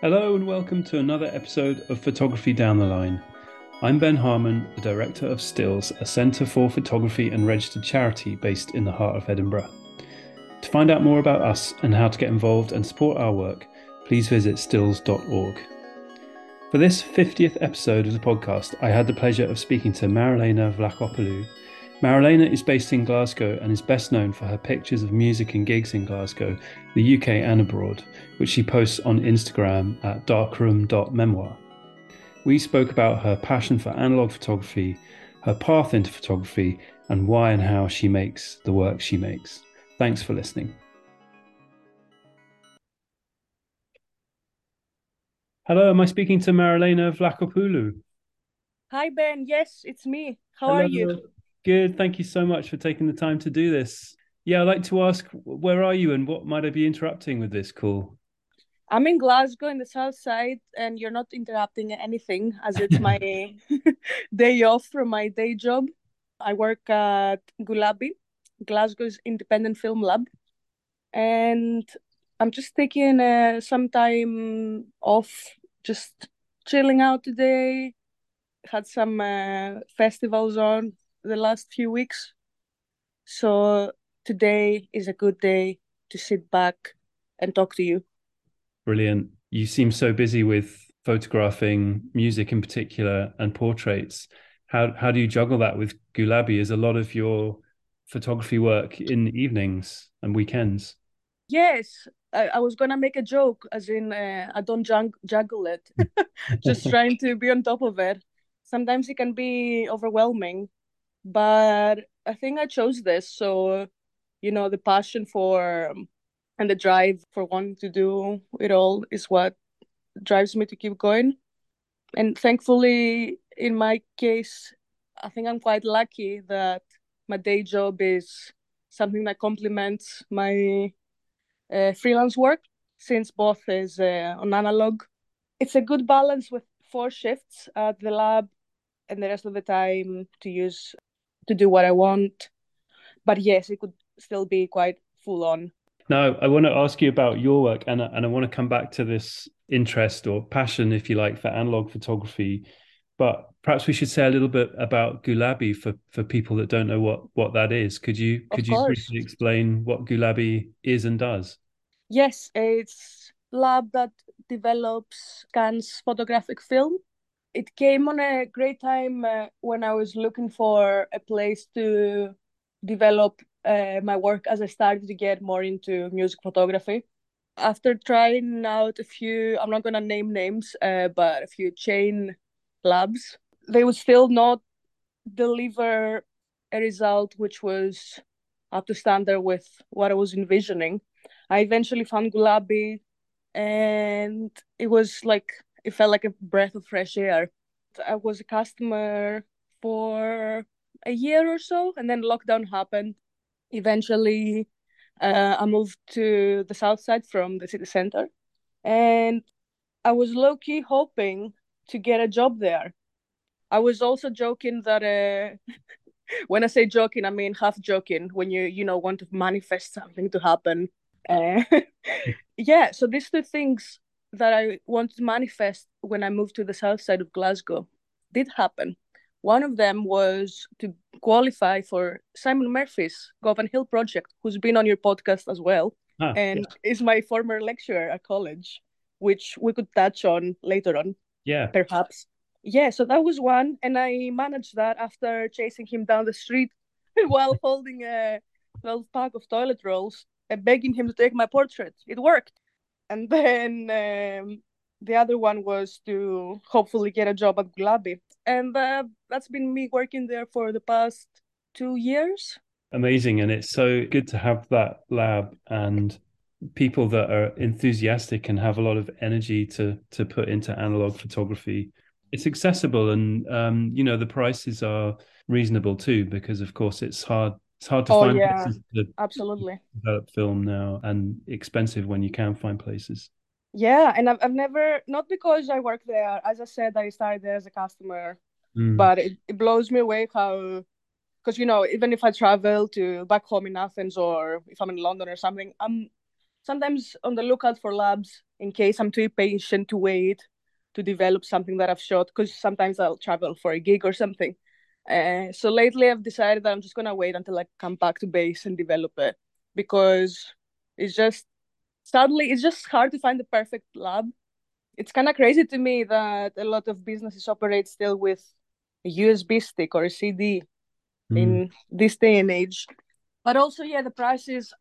Hello and welcome to another episode of Photography Down the Line. I'm Ben Harman, the director of Stills, a centre for photography and registered charity based in the heart of Edinburgh. To find out more about us and how to get involved and support our work, please visit stills.org. For this 50th episode of the podcast, I had the pleasure of speaking to Marilena Vlachopoulou, Marilena is based in Glasgow and is best known for her pictures of music and gigs in Glasgow, the UK and abroad, which she posts on Instagram at darkroom.memoir. We spoke about her passion for analog photography, her path into photography, and why and how she makes the work she makes. Thanks for listening. Hello, am I speaking to Marilena Vlachopoulou? Hi, Ben. Yes, it's me. How Hello. are you? Good. Thank you so much for taking the time to do this. Yeah, I'd like to ask, where are you and what might I be interrupting with this call? I'm in Glasgow in the south side, and you're not interrupting anything as it's my day off from my day job. I work at Gulabi, Glasgow's independent film lab, and I'm just taking uh, some time off, just chilling out today. Had some uh, festivals on, the last few weeks. So today is a good day to sit back and talk to you. Brilliant. You seem so busy with photographing music in particular and portraits. How how do you juggle that with Gulabi? Is a lot of your photography work in the evenings and weekends? Yes, I, I was gonna make a joke, as in uh, I don't jung- juggle it, just trying to be on top of it. Sometimes it can be overwhelming, but I think I chose this. So, you know, the passion for and the drive for wanting to do it all is what drives me to keep going. And thankfully, in my case, I think I'm quite lucky that my day job is something that complements my uh, freelance work since both is uh, on analog. It's a good balance with four shifts at the lab and the rest of the time to use to do what I want. But yes, it could still be quite full on. Now, I want to ask you about your work, and and I want to come back to this interest or passion, if you like, for analog photography. But perhaps we should say a little bit about Gulabi for, for people that don't know what, what that is. Could you could you briefly explain what Gulabi is and does? Yes, it's lab that develops scans photographic film it came on a great time uh, when I was looking for a place to develop uh, my work as I started to get more into music photography. After trying out a few, I'm not gonna name names, uh, but a few chain labs, they would still not deliver a result which was up to standard with what I was envisioning. I eventually found Gulabi, and it was like it felt like a breath of fresh air. I was a customer for a year or so, and then lockdown happened. Eventually, uh, I moved to the south side from the city center, and I was low key hoping to get a job there. I was also joking that uh, when I say joking, I mean half joking. When you you know want to manifest something to happen, uh, yeah. So these two things that I wanted to manifest when I moved to the south side of Glasgow did happen. One of them was to qualify for Simon Murphy's Govanhill project, who's been on your podcast as well, ah, and yeah. is my former lecturer at college, which we could touch on later on. Yeah. Perhaps. Yeah, so that was one. And I managed that after chasing him down the street while holding a 12 pack of toilet rolls and begging him to take my portrait. It worked and then um, the other one was to hopefully get a job at Gulabi. And uh, that's been me working there for the past two years. Amazing. And it's so good to have that lab and people that are enthusiastic and have a lot of energy to to put into analog photography. It's accessible and um, you know the prices are reasonable too because of course it's hard it's hard to oh, find yeah, absolutely develop film now and expensive when you can find places. Yeah, and I've, I've never not because I work there. As I said, I started there as a customer, mm. but it, it blows me away how because you know even if I travel to back home in Athens or if I'm in London or something, I'm sometimes on the lookout for labs in case I'm too impatient to wait to develop something that I've shot because sometimes I'll travel for a gig or something. Uh, so lately I've decided that I'm just gonna wait until I come back to base and develop it because it's just sadly it's just hard to find the perfect lab. It's kind of crazy to me that a lot of businesses operate still with a USB stick or a CD mm. in this day and age. But also, yeah, the prices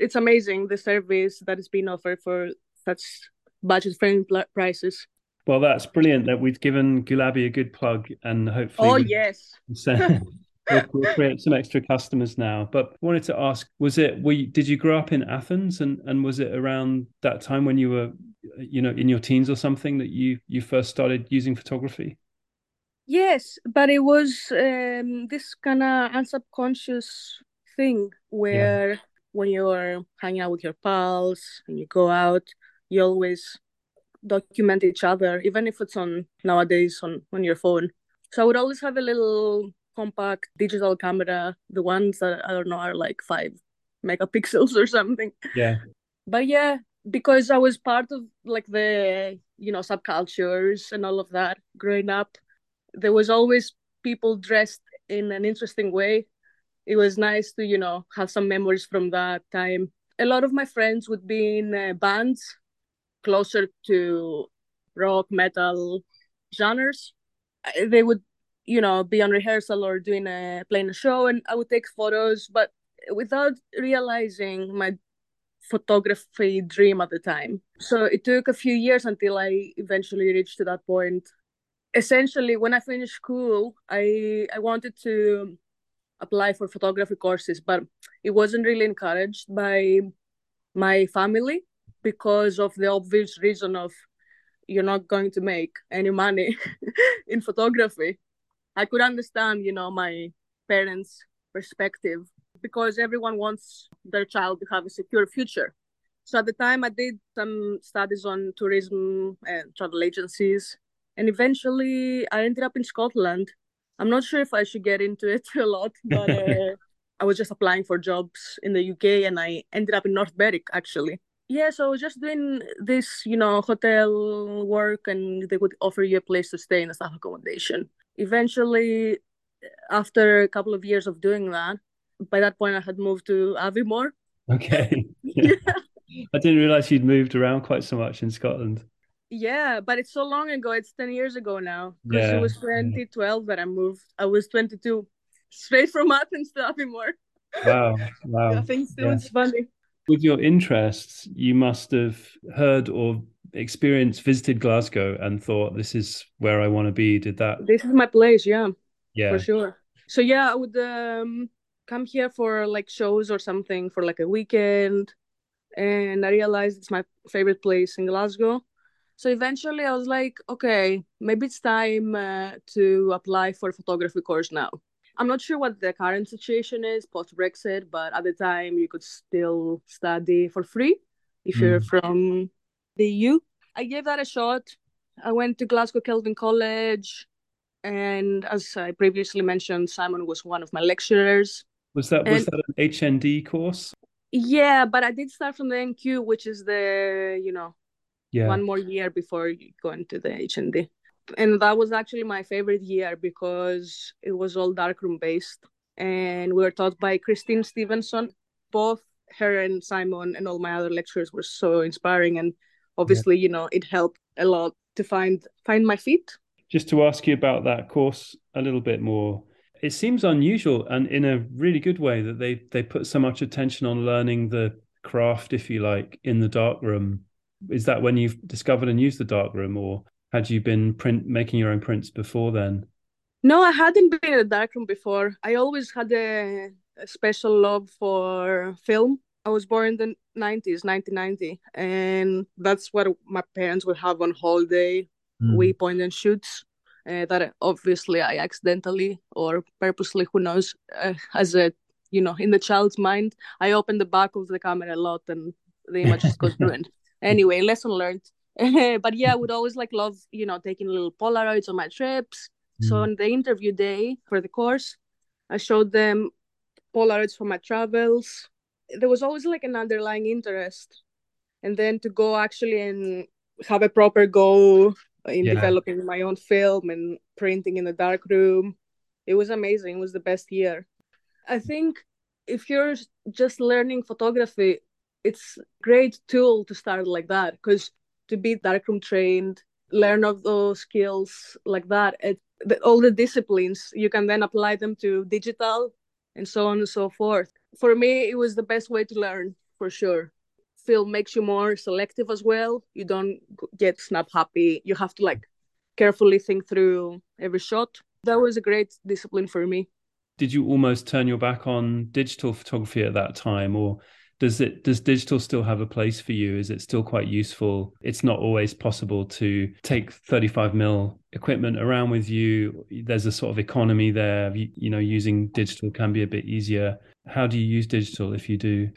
it's amazing the service that is being offered for such budget friendly prices. Well, that's brilliant that we've given Gulabi a good plug and hopefully. Oh, yes. we'll, create some extra customers now. But wanted to ask, was it, were you, did you grow up in Athens and, and was it around that time when you were, you know, in your teens or something that you, you first started using photography? Yes, but it was um, this kind of unsubconscious thing where yeah. when you're hanging out with your pals and you go out, you always document each other, even if it's on nowadays on, on your phone. So I would always have a little compact digital camera, the ones that I don't know are like five megapixels or something. Yeah. But yeah, because I was part of like the you know subcultures and all of that growing up, there was always people dressed in an interesting way. It was nice to you know have some memories from that time. A lot of my friends would be in uh, bands closer to rock metal genres they would you know be on rehearsal or doing a playing a show and i would take photos but without realizing my photography dream at the time. So it took a few years until i eventually reached to that point. Essentially when i finished school i i wanted to apply for photography courses but it wasn't really encouraged by my family because of the obvious reason of you're not going to make any money in photography. I could understand, you know, my parents' perspective because everyone wants their child to have a secure future. So at the time, I did some studies on tourism and travel agencies, and eventually I ended up in Scotland. I'm not sure if I should get into it a lot, but uh, I was just applying for jobs in the UK, and I ended up in North Berwick actually yeah so just doing this you know hotel work and they would offer you a place to stay in a staff accommodation. Eventually after a couple of years of doing that by that point i had moved to aviemore okay. Yeah. i didn't realize you'd moved around quite so much in scotland. Yeah but it's so long ago it's 10 years ago now. Because yeah. it was 2012 yeah. that i moved. I was 22 straight from athens to aviemore wow. Wow. I think yeah. it's funny with your interests, you must have heard or experienced, visited Glasgow and thought, this is where I want to be. Did that? This is my place. Yeah. Yeah. For sure. So, yeah, I would um, come here for like shows or something for like a weekend. And I realized it's my favorite place in Glasgow. So eventually I was like, okay, maybe it's time uh, to apply for a photography course now. I'm not sure what the current situation is post Brexit, but at the time you could still study for free if mm. you're from the EU. I gave that a shot. I went to Glasgow Kelvin College, and as I previously mentioned, Simon was one of my lecturers. Was that was that an HND course? Yeah, but I did start from the NQ, which is the you know yeah. one more year before you go into the HND and that was actually my favorite year because it was all darkroom based and we were taught by christine stevenson. Both her and simon and all my other lecturers were so inspiring and obviously yeah. you know it helped a lot to find find my feet. Just to ask you about that course a little bit more. It seems unusual and in a really good way that they they put so much attention on learning the craft if you like in the darkroom. Is that when you've discovered and used the darkroom or had you been print making your own prints before then? No, I hadn't been in a darkroom before. I always had a, a special love for film. I was born in the 90s, 1990, and that's what my parents would have on holiday. Mm. We point and shoots. Uh, that obviously I accidentally or purposely, who knows, uh, as a you know, in the child's mind, I opened the back of the camera a lot and the images got ruined. Anyway, lesson learned. but yeah, I would always like love, you know, taking little Polaroids on my trips. Mm. So on the interview day for the course, I showed them Polaroids from my travels. There was always like an underlying interest and then to go actually and have a proper go in Yeah. developing my own film and printing in the dark room. It was amazing. It was the best year. I think if you're just learning photography, it's a great tool to start like that because to be darkroom trained, learn of those skills like that, it, the, all the disciplines, you can then apply them to digital and so on and so forth. For me, it was the best way to learn for sure. Film makes you more selective as well. You don't get snap happy. You have to like carefully think through every shot. That was a great discipline for me. Did you almost turn your back on digital photography at that time, or does it does digital still have a place for you? Is it still quite useful? It's not always possible to take 35 mil equipment around with you. There's a sort of economy there. You, you know, using digital can be a bit easier. How do you use digital if you do?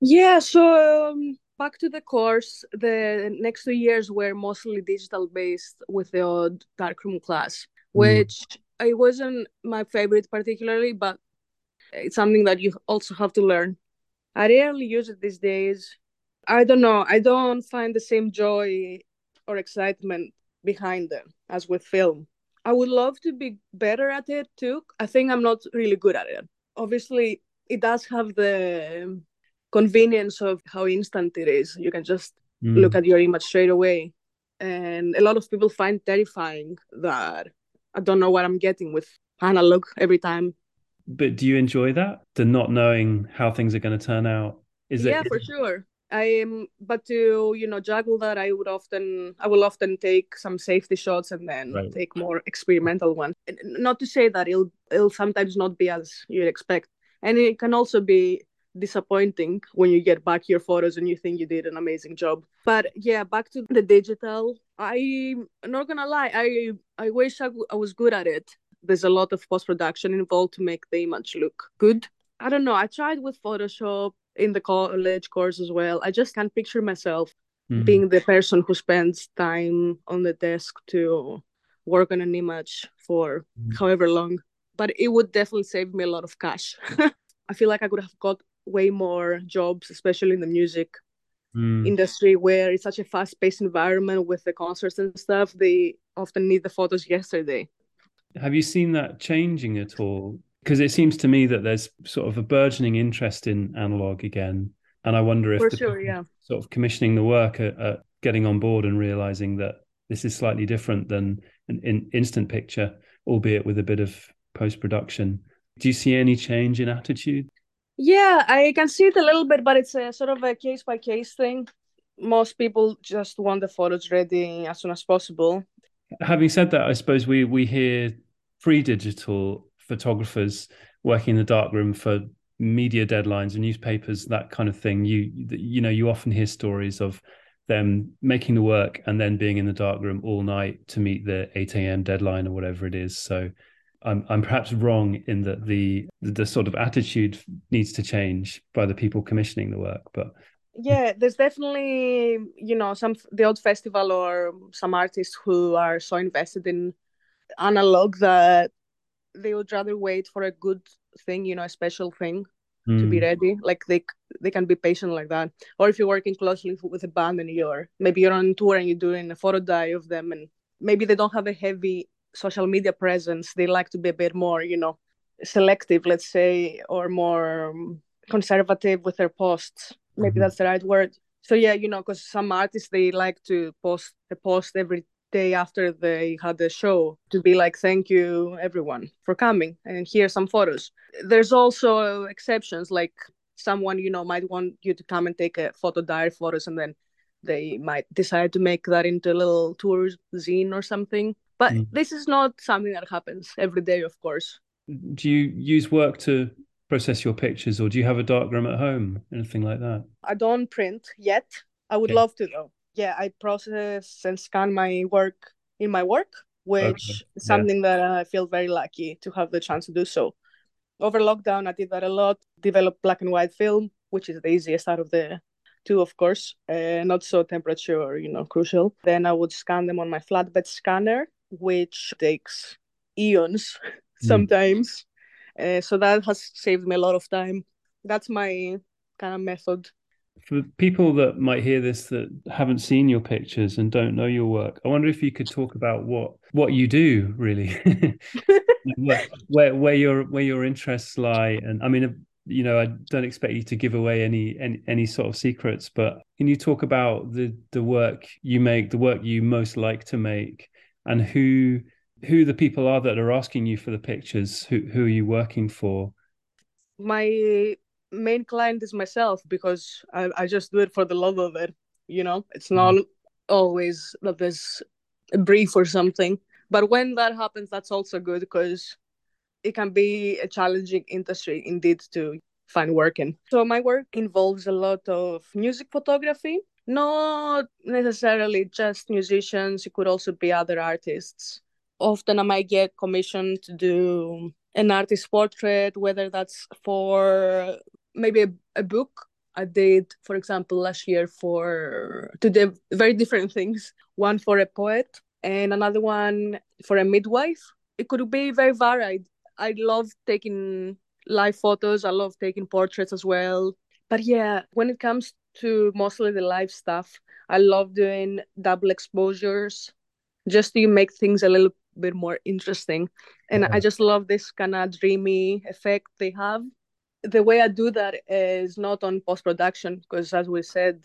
Yeah, so um, back to the course, the next two years were mostly digital based with the odd darkroom class, which it wasn't my favorite particularly, but it's something that you also have to learn. I rarely use it these days. I don't know. I don't find the same joy or excitement behind it as with film. I would love to be better at it too. I think I'm not really good at it. Obviously, it does have the convenience of how instant it is. You can just Mm. look at your image straight away. And a lot of people find terrifying that I don't know what I'm getting with analog every time. But do you enjoy that? The not knowing how things are going to turn out? Is yeah, it? for sure. I am, but to you know juggle that, I would often, I will often take some safety shots and then Right. take more experimental ones. Not to say that it'll it'll sometimes not be as you'd expect, and it can also be disappointing when you get back your photos and you think you did an amazing job. But yeah, back to the digital. I'm not gonna lie, I I wish I, w- I was good at it. There's a lot of post production involved to make the image look good. I don't know. I tried with Photoshop in the college course as well. I just can't picture myself Mm. being the person who spends time on the desk to work on an image for Mm. however long. But it would definitely save me a lot of cash. I feel like I could have got way more jobs, especially in the music Mm. industry where it's such a fast paced environment with the concerts and stuff. They often need the photos yesterday. Have you seen that changing at all? Because it seems to me that there's sort of a burgeoning interest in analog again, and I wonder if For the sure, yeah. sort of commissioning the work are, are getting on board and realizing that this is slightly different than an in, instant picture, albeit with a bit of post production. Do you see any change in attitude? Yeah, I can see it a little bit, but it's a sort of a case by case thing. Most people just want the photos ready as soon as possible. Having said that, I suppose we we hear pre-digital photographers working in the darkroom for media deadlines and newspapers, that kind of thing. You you know you often hear stories of them making the work and then being in the darkroom all night to meet the 8 a.m. deadline or whatever it is. So I'm I'm perhaps wrong in that the the sort of attitude needs to change by the people commissioning the work, but Yeah, there's definitely, you know, some the old festival or some artists who are so invested in analog that they would rather wait for a good thing, you know, a special thing to be Mm, ready. Like they they can be patient like that. Or if you're working closely with a band and you're maybe you're on tour and you're doing a photo die of them and maybe they don't have a heavy social media presence. They like to be a bit more, you know, selective, let's say, or more conservative with their posts. Maybe Mhm. that's the right word. So yeah, you know, because some artists they like to post a post every day after they had the show to be like, thank you everyone for coming and here's some photos. There's also exceptions, like someone you know might want you to come and take a photo diary photos, and then they might decide to make that into a little tour zine or something. But Mm. this is not something that happens every day, of course. do you use work to process your pictures or do you have a dark room at home? Anything like that? I don't print yet. I would Okay. love to though. Yeah, I process and scan my work in my work, which Okay, is yeah. something that I feel very lucky to have the chance to do so. Over lockdown, I did that a lot. Developed black and white film, which is the easiest out of the two, of course. Uh, not so temperature, you know, crucial. Then I would scan them on my flatbed scanner, which takes eons sometimes. Uh, so that has saved me a lot of time. That's my kind of method. For people that might hear this that haven't seen your pictures and don't know your work, I wonder if you could talk about what what you do really, where, where where your where your interests lie, and I mean, you know, I don't expect you to give away any any any sort of secrets, but can you talk about the the work you make, the work you most like to make, and who who the people are that are asking you for the pictures? Who who are you working for? My main client is myself because I, I just do it for the love of it. You know, it's mm-hmm. not mm. always that there's a brief or something. But when that happens, that's also good because it can be a challenging industry indeed to find work in. So my work involves a lot of music photography, not necessarily just musicians, it could also be other artists. Often I might get commissioned to do an artist portrait, whether that's for maybe a, a book I did, for example, last year for to the very different things. One for a poet and another one for a midwife. It could be very varied. I love taking live photos. I love taking portraits as well. But yeah, when it comes to mostly the live stuff, I love doing double exposures just to make things a little bit more interesting. And I just love this kind of dreamy effect they have. The way I do that is not on post production because, as we said,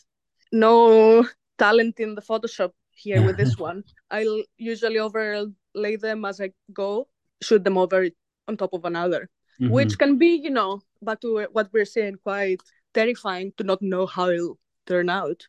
no talent in the Photoshop here with this one. I'll usually overlay them as I go, shoot them over on top of another, mm-hmm. which can be, you know, but to what we're saying, quite terrifying to not know how it'll turn out.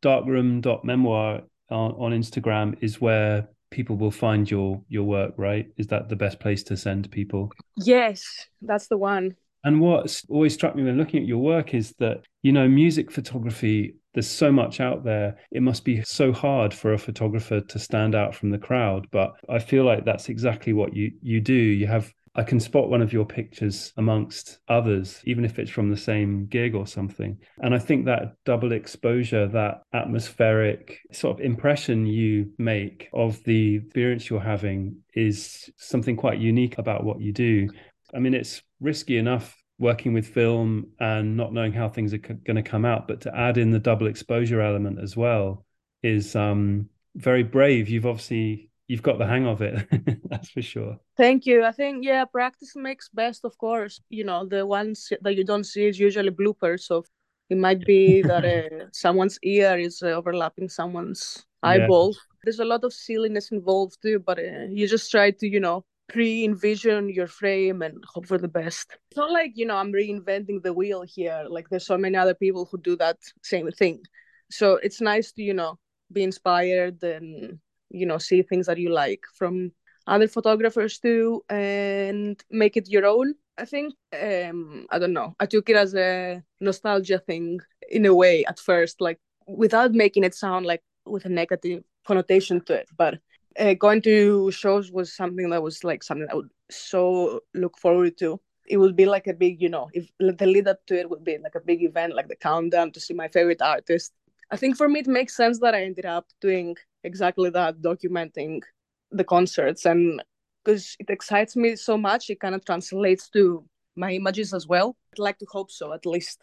Darkroom.memoir on, on Instagram is where people will find your your work, right? Is that the best place to send people? Yes, that's the one. And what's always struck me when looking at your work is that, you know, music photography, there's so much out there. It must be so hard for a photographer to stand out from the crowd. But I feel like that's exactly what you you do. You have I can spot one of your pictures amongst others, even if it's from the same gig or something. And I think that double exposure, that atmospheric sort of impression you make of the experience you're having is something quite unique about what you do. I mean, it's risky enough working with film and not knowing how things are c- going to come out, but to add in the double exposure element as well is um, very brave. You've obviously you've got the hang of it that's for sure. Thank you. I think yeah practice makes best of course you know the ones that you don't see is usually bloopers so it might be that uh, someone's ear is uh, overlapping someone's eyeball. Yeah. there's a lot of silliness involved too but uh, you just try to you know pre-envision your frame and hope for the best. It's not like you know i'm reinventing the wheel here like there's so many other people who do that same thing. So it's nice to you know be inspired and you know see things that you like from other photographers too and make it your own i think um i don't know. I took it as a nostalgia thing in a way at first like without making it sound like with a negative connotation to it. But uh, going to shows was something that was like something i would so look forward to. It would be like a big you know if the lead up to it would be like a big event like the countdown to see my favorite artist. I think for me it makes sense that i ended up doing exactly that, documenting the concerts. And because it excites me so much, it kind of translates to my images as well. I'd like to hope so, at least.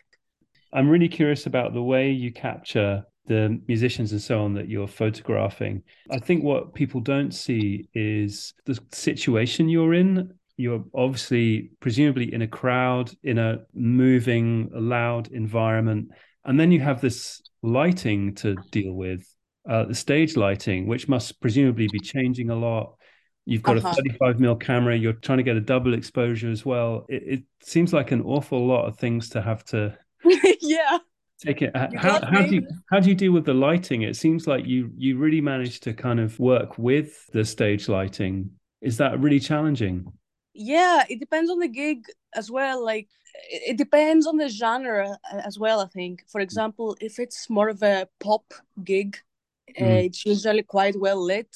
I'm really curious about the way you capture the musicians and so on that you're photographing. I think what people don't see is the situation you're in. You're obviously, presumably, in a crowd, in a moving, loud environment. And then you have this lighting to deal with uh, the stage lighting, which must presumably be changing a lot. You've got uh-huh. a 35 mil camera. You're trying to get a double exposure as well. It, it seems like an awful lot of things to have to. yeah. Take it. How, how do you how do you deal with the lighting? It seems like you you really managed to kind of work with the stage lighting. Is that really challenging? Yeah, it depends on the gig as well. Like it depends on the genre as well. I think, for example, if it's more of a pop gig, Mm. Uh, it's usually quite well lit,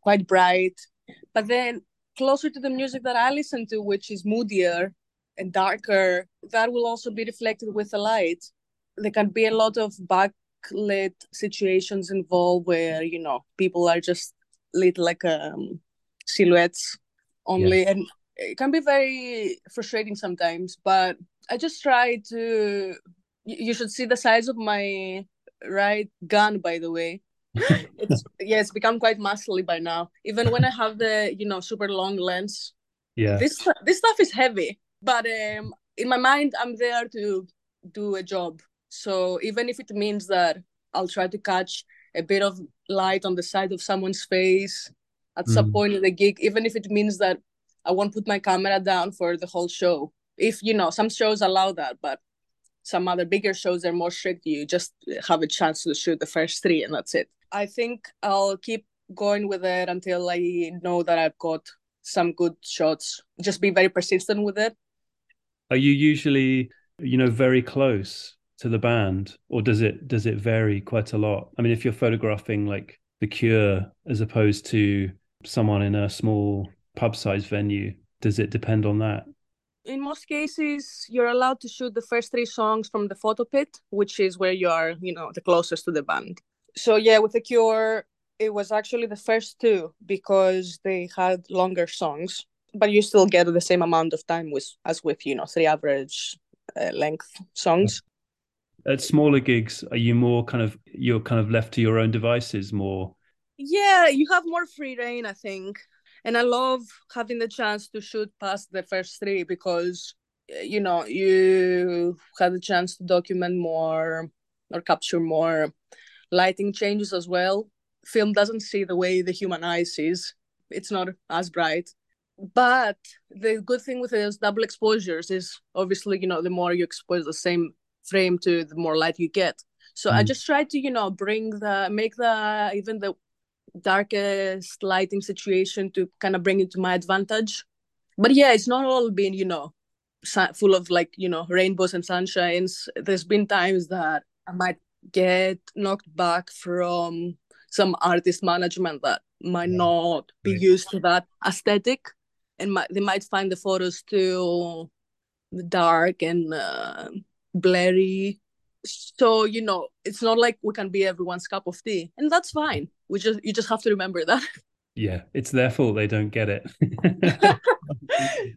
quite bright. But then closer to the music that I listen to, which is moodier and darker, that will also be reflected with the light. There can be a lot of backlit situations involved where, you know, people are just lit like um, silhouettes only. Yeah. And it can be very frustrating sometimes, but I just try to You should see the size of my right gun, by the way. It's yeah, it's become quite muscly by now. Even when I have the you know super long lens, yeah, this this stuff is heavy. But um, in my mind, I'm there to do a job. So even if it means that I'll try to catch a bit of light on the side of someone's face at mm. some point in the gig, even if it means that I won't put my camera down for the whole show. If you know, some shows allow that, but some other bigger shows are more strict. You just have a chance to shoot the first three, and that's it. I think I'll keep going with it until I know that I've got some good shots. Just be very persistent with it. Are you usually, you know, very close to the band, or does it does it vary quite a lot? I mean, if you're photographing like The Cure as opposed to someone in a small pub-sized venue, does it depend on that? in most cases you're allowed to shoot the first three songs from the photo pit which is where you are you know the closest to the band so yeah with the cure it was actually the first two because they had longer songs but you still get the same amount of time with as with you know three average uh, length songs. At smaller gigs are you more kind of you're kind of left to your own devices more? Yeah you have more free reign i think. And I love having the chance to shoot past the first three because you know you had the chance to document more or capture more lighting changes as well. Film doesn't see the way the human eye sees; it's not as bright. But the good thing with those double exposures is obviously you know the more you expose the same frame to, the more light you get. So mm. I just try to you know bring the make the even the darkest lighting situation to kind of bring it to my advantage. But yeah, it's not all been, you know, full of like, you know, rainbows and sunshines. There's been times that I might get knocked back from some artist management that might yeah. not be right. used to that aesthetic. And might, they might find the photos too dark and uh, blurry. So you know it's not like we can be everyone's cup of tea. And that's fine. We just you just have to remember that. Yeah it's their fault they don't get it.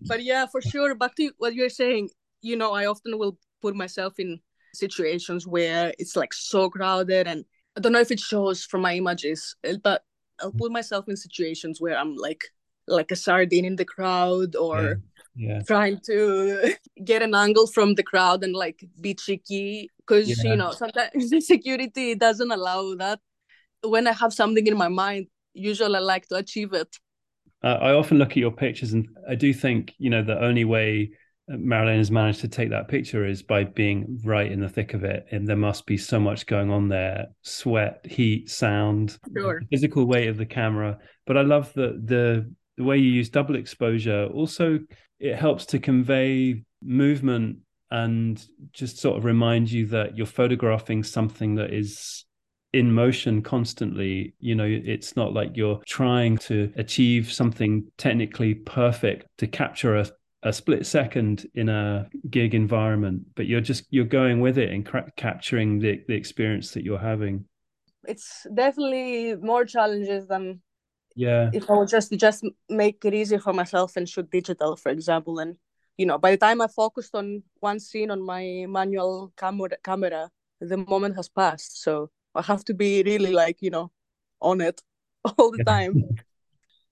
But yeah for sure. Back to what you're saying you know i often will put myself in situations where it's like so crowded and i don't know if it shows from my images but i'll put myself in situations where i'm like like a sardine in the crowd or yeah yeah. trying to get an angle from the crowd and like be cheeky because yeah. you know sometimes the security doesn't allow that when i have something in my mind usually i like to achieve it uh, i often look at your pictures and i do think you know the only way marilyn has managed to take that picture is by being right in the thick of it and there must be so much going on there sweat heat sound sure. physical weight of the camera but i love the the the way you use double exposure also it helps to convey movement and just sort of remind you that you're photographing something that is in motion constantly you know it's not like you're trying to achieve something technically perfect to capture a, a split second in a gig environment but you're just you're going with it and cra- capturing the, the experience that you're having. It's definitely more challenges than yeah. if i would just just make it easier for myself and shoot digital for example. And you know by the time i focused on one scene on my manual camera camera the moment has passed. So i have to be really like you know on it all the time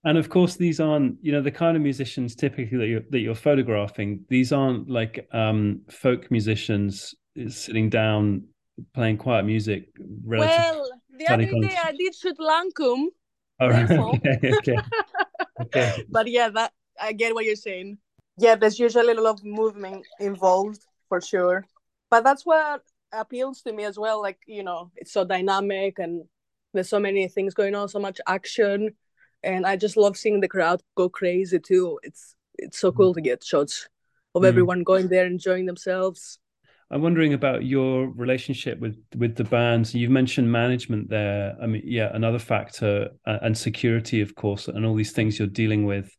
and of course these aren't you know the kind of musicians typically that you're, that you're photographing these aren't like um folk musicians sitting down playing quiet music well the other day i did shoot Lankum all right. okay, okay. okay. But yeah, that I get what you're saying. Yeah, there's usually a lot of movement involved for sure. But that's what appeals to me as well. Like, you know, it's so dynamic and there's so many things going on, so much action. And I just love seeing the crowd go crazy too. It's it's so cool to get shots of mm. everyone going there enjoying themselves. I'm wondering about your relationship with with the bands. You've mentioned management there. I mean, yeah, another factor, and security, of course, and all these things you're dealing with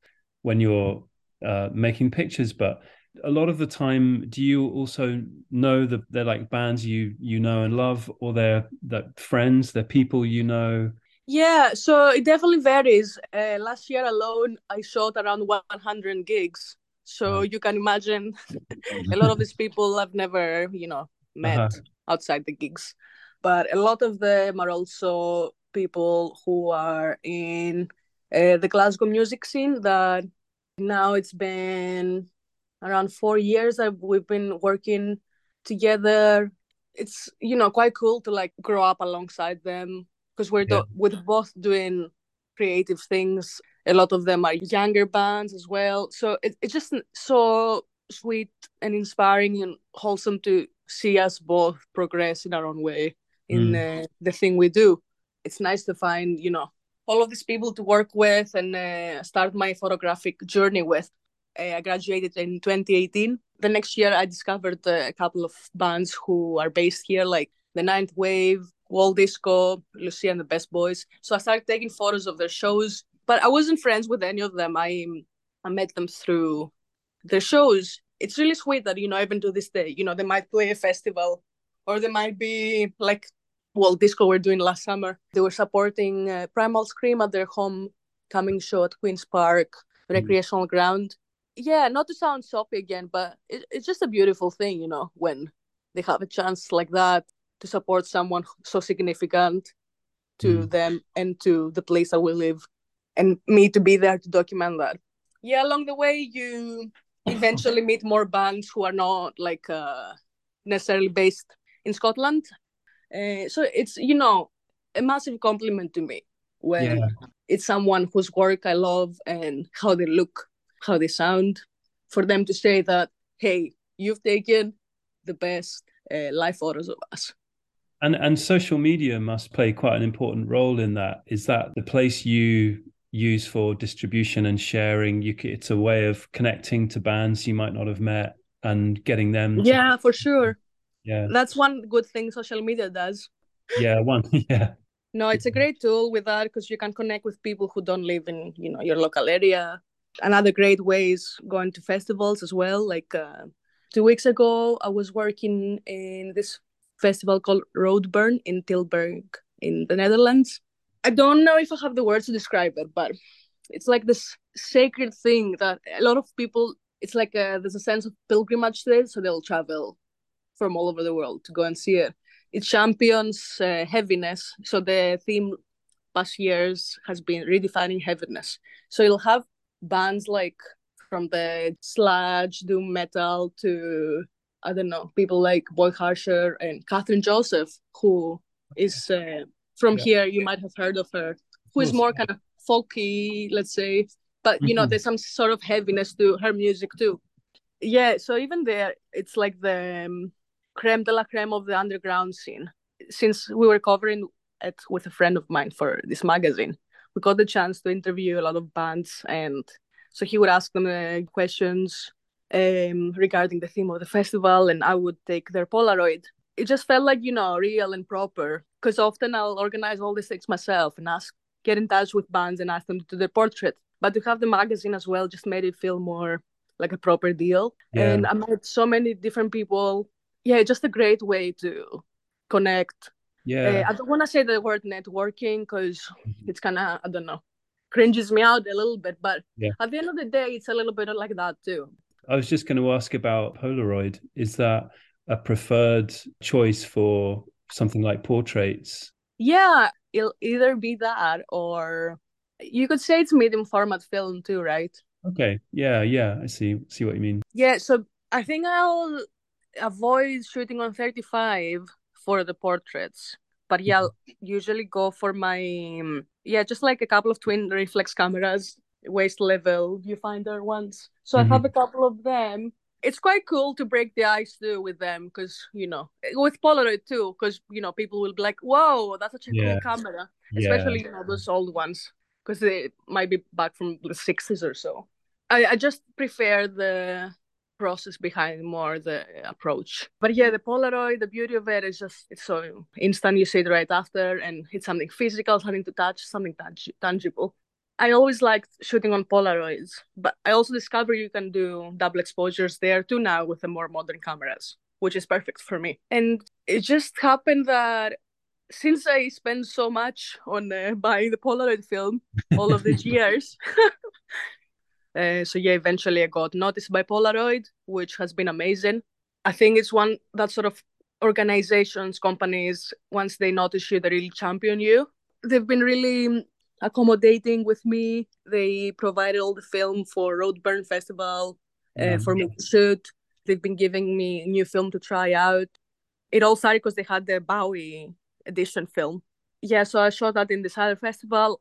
when you're uh, making pictures. But a lot of the time, do you also know that they're like bands you you know and love, or they're that friends, they're people you know? Yeah, so it definitely varies. Uh, last year alone, I shot around 100 gigs so you can imagine a lot of these people I've never, you know, met uh-huh. outside the gigs. But a lot of them are also people who are in uh, the Glasgow music scene that now it's been around four years that we've been working together. It's you know quite cool to like grow up alongside them because we're yeah. do- we're both doing creative things. A lot of them are younger bands as well. So it, it's just so sweet and inspiring and wholesome to see us both progress in our own way in mm. uh, the thing we do. It's nice to find, you know, all of these people to work with and uh, start my photographic journey with. Uh, I graduated in 2018. The next year, I discovered a couple of bands who are based here, like the Ninth Wave, Walt Disco, Lucia and the Best Boys. So I started taking photos of their shows, but I wasn't friends with any of them. I I met them through their shows. It's really sweet that you know even to this day, you know, they might play a festival, or they might be like Walt Disco were doing last summer. They were supporting uh, Primal Scream at their homecoming show at Queens Park mm. recreational ground. Yeah, not to sound soppy again, but it, it's just a beautiful thing, you know, when they have a chance like that to support someone so significant to mm. them and to the place that we live and me to be there to document that yeah along the way you eventually meet more bands who are not like uh, necessarily based in scotland uh, so it's you know a massive compliment to me when yeah. it's someone whose work i love and how they look how they sound for them to say that hey you've taken the best uh, live photos of us and and social media must play quite an important role in that. Is that the place you use for distribution and sharing? You it's a way of connecting to bands you might not have met and getting them. To... Yeah, for sure. Yeah, that's one good thing social media does. Yeah, one. Yeah. No, it's a great tool with that because you can connect with people who don't live in you know your local area. Another great way is going to festivals as well. Like uh, two weeks ago, I was working in this festival called Roadburn in Tilburg in the Netherlands. I don't know if I have the words to describe it, but it's like this sacred thing that a lot of people. It's like a, there's a sense of pilgrimage there, so they'll travel from all over the world to go and see it. It champions uh, heaviness, so the theme past years has been redefining heaviness. So you'll have bands like from the sludge, doom metal to I don't know, people like Boy Harsher and Kathryn Joseph, who is uh, from yeah. here. You might have heard of her, who is more kind of folky, let's say. But you mm-hmm. know, there's some sort of heaviness to her music too. Yeah, so even there, it's like the um, creme de la creme of the underground scene. Since we were covering it with a friend of mine for this magazine, we got the chance to interview a lot of bands, and so he would ask them uh, questions um, regarding the theme of the festival, and I would take their Polaroid. It just felt like you know real and proper because often I'll organize all these things myself and ask, get in touch with bands and ask them to do their portrait. But to have the magazine as well just made it feel more like a proper deal. Yeah. And I met so many different people. Yeah, just a great way to connect. Yeah. Uh, I don't want to say the word networking because mm-hmm. it's kind of, I don't know, cringes me out a little bit. But yeah. at the end of the day, it's a little bit like that too. I was just going to ask about Polaroid. Is that a preferred choice for something like portraits? Yeah, it'll either be that or you could say it's medium format film too, right? Okay. Yeah, yeah, I see see what you mean. Yeah, so I think I'll avoid shooting on 35 for the portraits. But yeah, mm-hmm. I'll usually go for my yeah, just like a couple of twin reflex cameras waist level viewfinder ones. So mm-hmm. I have a couple of them. It's quite cool to break the ice too with them because you know with Polaroid too because you know people will be like, "Whoa, that's such a yeah. cool camera," especially yeah. you know those old ones because they might be back from the sixties or so. I, I just prefer the process behind more the approach. But yeah, the Polaroid, the beauty of it is just it's so instant. You see it right after, and it's something physical, something to touch, something tang- tangible. I always liked shooting on Polaroids, but I also discovered you can do double exposures there too now with the more modern cameras, which is perfect for me. And it just happened that since I spent so much on uh, buying the Polaroid film all of these years, uh, so yeah, eventually I got noticed by Polaroid, which has been amazing. I think it's one that sort of organizations, companies, once they notice you, they really champion you. They've been really accommodating with me. They provided all the film for Roadburn Festival uh, mm-hmm. for me to shoot. They've been giving me a new film to try out. It all started because they had the Bowie edition film. Yeah, so I shot that in the Cider Festival.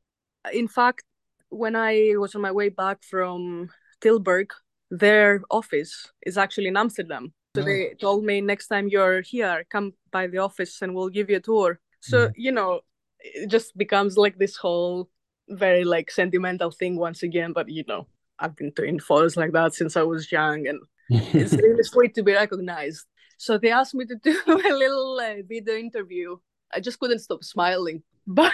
In fact, when I was on my way back from Tilburg, their office is actually in Amsterdam. So oh. they told me next time you're here, come by the office and we'll give you a tour. So, mm. you know, it just becomes like this whole very like sentimental thing once again. But, you know, I've been doing photos like that since I was young and it's really sweet to be recognized. So they asked me to do a little uh, video interview. I just couldn't stop smiling. But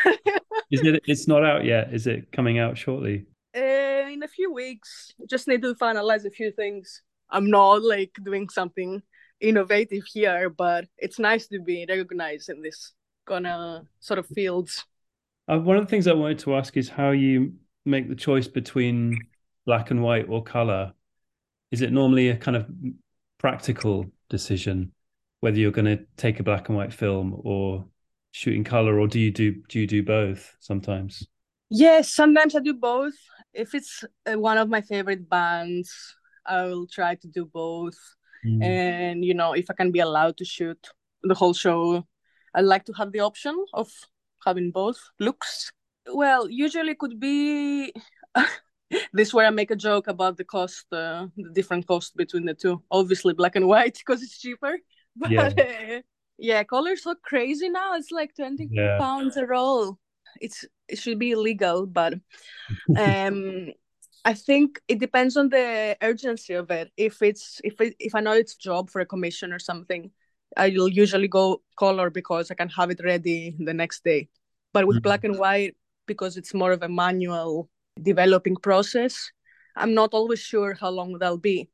is it? It's not out yet. Is it coming out shortly? Uh, in a few weeks. Just need to finalize a few things. I'm not like doing something innovative here, but it's nice to be recognized in this kind of sort of fields. Uh, one of the things I wanted to ask is how you make the choice between black and white or color. Is it normally a kind of practical decision whether you're going to take a black and white film or shoot in color, or do you do do you do both sometimes? Yes, sometimes I do both. If it's uh, one of my favorite bands, I will try to do both. Mm. And you know, if I can be allowed to shoot the whole show, I like to have the option of having both looks. Well, usually could be this where I make a joke about the cost, uh, the different cost between the two. Obviously, black and white because it's cheaper. But yeah, uh, yeah color's so crazy now. It's like twenty yeah. pounds a roll. It's it should be illegal, but um, I think it depends on the urgency of it. If it's if it, if I know it's job for a commission or something, I'll usually go color because I can have it ready the next day. But with mm-hmm. black and white, because it's more of a manual developing process, I'm not always sure how long that'll be.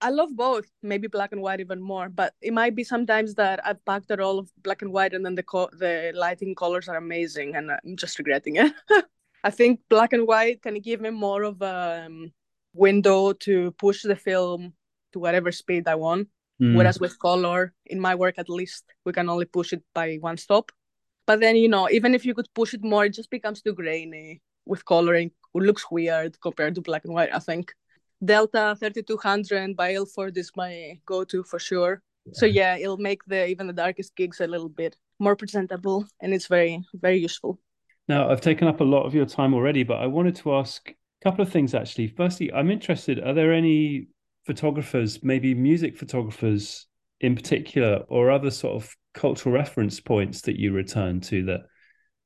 I love both, maybe black and white even more, but it might be sometimes that I've packed it all of black and white and then the co- the lighting colors are amazing and I'm just regretting it. I think black and white can give me more of a um, window to push the film to whatever speed I want. Mm. Whereas with color, in my work at least, we can only push it by one stop. But then, you know, even if you could push it more, it just becomes too grainy with coloring. It looks weird compared to black and white, I think. Delta 3200 by Ilford is my go-to for sure. So yeah, it'll make the even the darkest gigs a little bit more presentable, and it's very very useful. Now I've taken up a lot of your time already, but I wanted to ask a couple of things actually. Firstly, I'm interested. Are there any photographers, maybe music photographers in particular, or other sort of cultural reference points that you return to that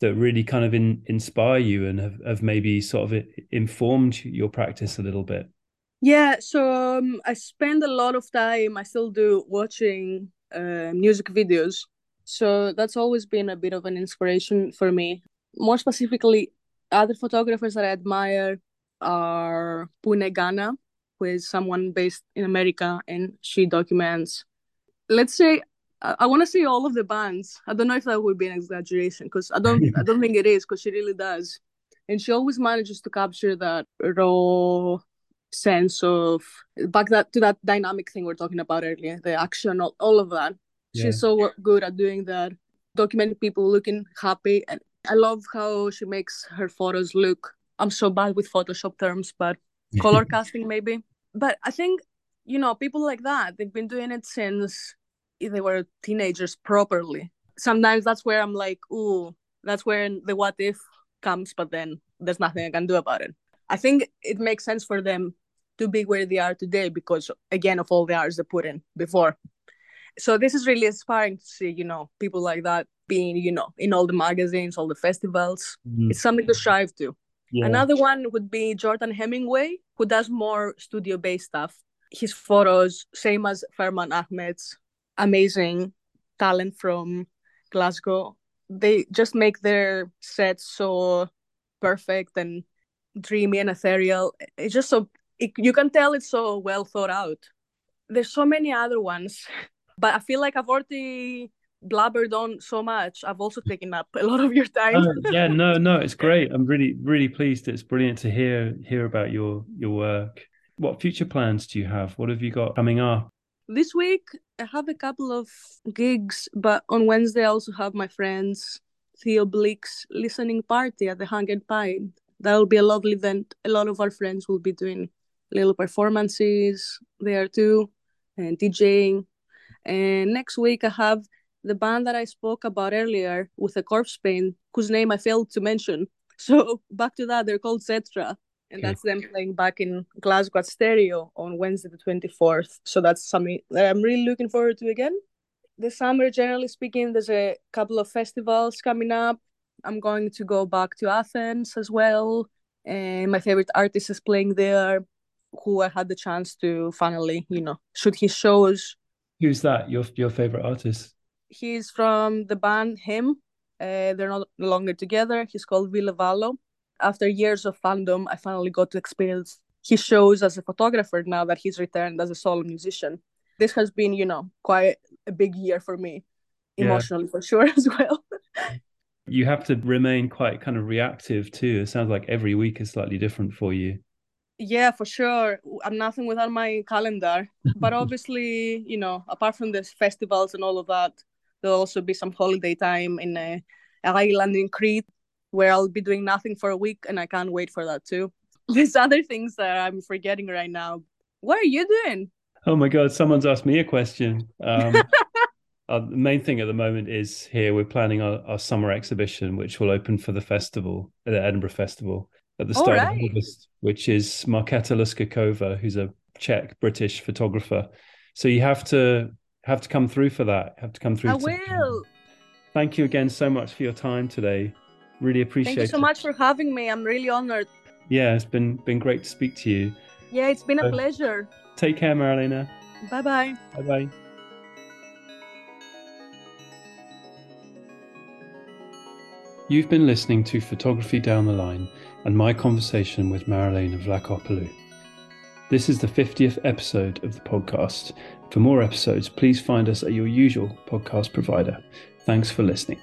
that really kind of in, inspire you and have, have maybe sort of informed your practice a little bit? Yeah, so um, I spend a lot of time, I still do, watching uh, music videos. So that's always been a bit of an inspiration for me. More specifically, other photographers that I admire are Pooneh Ghana, who is someone based in America and she documents, let's say, I, I want to say all of the bands. I don't know if that would be an exaggeration because I don't, I don't think it is because she really does. And she always manages to capture that raw sense of back that to that dynamic thing we are talking about earlier the action all, all of that yeah. she's so good at doing that documenting people looking happy and i love how she makes her photos look i'm so bad with photoshop terms but color casting maybe but i think you know people like that they've been doing it since they were teenagers properly sometimes that's where i'm like ooh that's where the what if comes but then there's nothing i can do about it I think it makes sense for them to be where they are today because again of all the hours they put in before. So this is really inspiring to see, you know, people like that being, you know, in all the magazines, all the festivals. Mm-hmm. It's something to strive to. Yeah. Another one would be Jordan Hemingway, who does more studio-based stuff. His photos, same as Furmaan Ahmed's, amazing talent from Glasgow. They just make their sets so perfect and dreamy and ethereal. It's just so it, you can tell it's so well thought out. There's so many other ones, but I feel like I've already blabbered on so much. I've also taken up a lot of your time. oh, yeah, no, no, it's great. I'm really, really pleased. It's brilliant to hear hear about your your work. What future plans do you have? What have you got coming up? This week I have a couple of gigs, but on Wednesday I also have my friends Theo Blick's listening party at the Hug and Pint. That'll be a lovely event. A lot of our friends will be doing little performances there too, and DJing. And next week I have the band that I spoke about earlier with a corpse paint, whose name I failed to mention. So back to that, they're called Zetra and that's them playing back in Glasgow at Stereo on Wednesday the 24th. So that's something that I'm really looking forward to again. The summer, generally speaking, there's a couple of festivals coming up. I'm going to go back to Athens as well. And my favorite artist is playing there, who I had the chance to finally, you know, shoot his shows. Who's that? Your your favorite artist? He's from the band Him. Uh, they're no longer together. He's called Ville Valo after years of fandom, I finally got to experience his shows as a photographer now that he's returned as a solo musician. This has been, you know, quite a big year for me, emotionally yeah. for sure as well. you have to remain quite kind of reactive too. It sounds like every week is slightly different for you. Yeah, for sure. I'm nothing without my calendar. but obviously, you know, apart from the festivals and all of that, there'll also be some holiday time in uh, island in Crete where I'll be doing nothing for a week, and I can't wait for that too. There's other things that I'm forgetting right now. What are you doing? Oh my god, someone's asked me a question. Um, uh, the main thing at the moment is here we're planning our, our, summer exhibition, which will open for the festival, the Edinburgh Festival, at the start right. of August, which is Markéta Luskačová, who's a Czech British photographer. So you have to have to come through for that. Have to come through. I will. Thank you again so much for your time today. Really appreciate it. Thank you so it. much for having me. I'm really honored. Yeah, it's been been great to speak to you. Yeah, it's been a pleasure. Take care, Marilena. Bye bye. Bye bye. You've been listening to Photography Down the Line and my conversation with Marilena Vlachopoulou. This is the 50th episode of the podcast. For more episodes, please find us at your usual podcast provider. Thanks for listening.